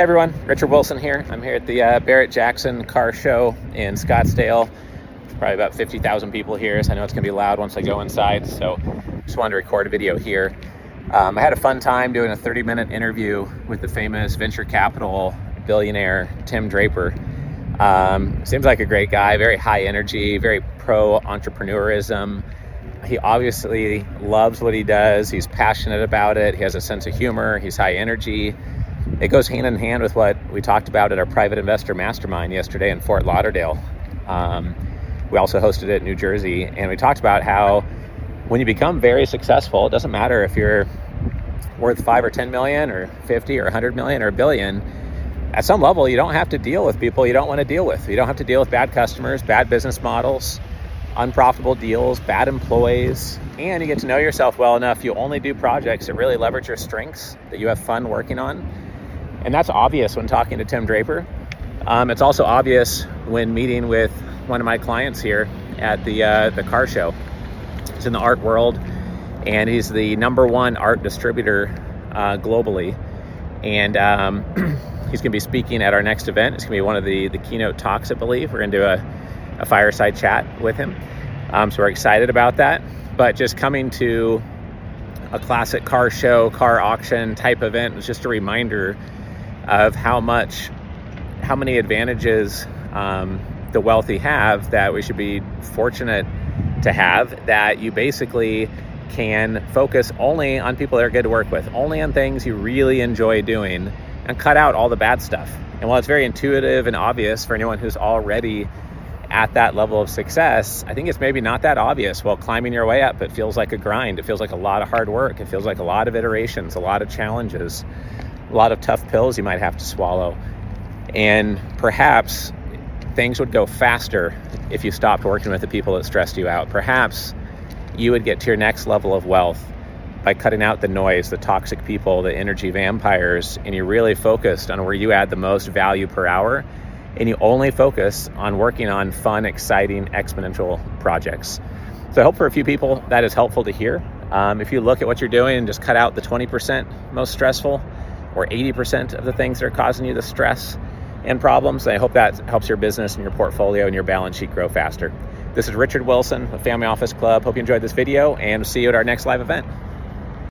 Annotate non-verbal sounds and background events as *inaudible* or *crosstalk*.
Hey everyone, Richard Wilson here. I'm here at the uh, Barrett Jackson Car Show in Scottsdale. Probably about 50,000 people here, so I know it's going to be loud once I go inside. So just wanted to record a video here. Um, I had a fun time doing a 30 minute interview with the famous venture capital billionaire Tim Draper. Um, seems like a great guy, very high energy, very pro entrepreneurism. He obviously loves what he does, he's passionate about it, he has a sense of humor, he's high energy it goes hand in hand with what we talked about at our private investor mastermind yesterday in Fort Lauderdale. Um, we also hosted it in New Jersey, and we talked about how when you become very successful, it doesn't matter if you're worth five or 10 million or 50 or 100 million or a billion. At some level, you don't have to deal with people you don't want to deal with. You don't have to deal with bad customers, bad business models, unprofitable deals, bad employees, and you get to know yourself well enough. You only do projects that really leverage your strengths that you have fun working on and that's obvious when talking to Tim Draper. Um, it's also obvious when meeting with one of my clients here at the uh, the car show. He's in the art world, and he's the number one art distributor uh, globally. And um, *clears throat* he's going to be speaking at our next event. It's going to be one of the the keynote talks, I believe. We're going to do a, a fireside chat with him. Um, so we're excited about that. But just coming to a classic car show, car auction type event was just a reminder of how much, how many advantages um, the wealthy have that we should be fortunate to have. That you basically can focus only on people that are good to work with, only on things you really enjoy doing, and cut out all the bad stuff. And while it's very intuitive and obvious for anyone who's already at that level of success, I think it's maybe not that obvious. While climbing your way up, it feels like a grind. It feels like a lot of hard work. It feels like a lot of iterations, a lot of challenges a lot of tough pills you might have to swallow. And perhaps things would go faster if you stopped working with the people that stressed you out. Perhaps you would get to your next level of wealth by cutting out the noise, the toxic people, the energy vampires, and you're really focused on where you add the most value per hour. And you only focus on working on fun, exciting, exponential projects. So I hope for a few people that is helpful to hear. Um, if you look at what you're doing and just cut out the 20% most stressful, or 80% of the things that are causing you the stress and problems. And I hope that helps your business and your portfolio and your balance sheet grow faster. This is Richard Wilson of Family Office Club. Hope you enjoyed this video and see you at our next live event.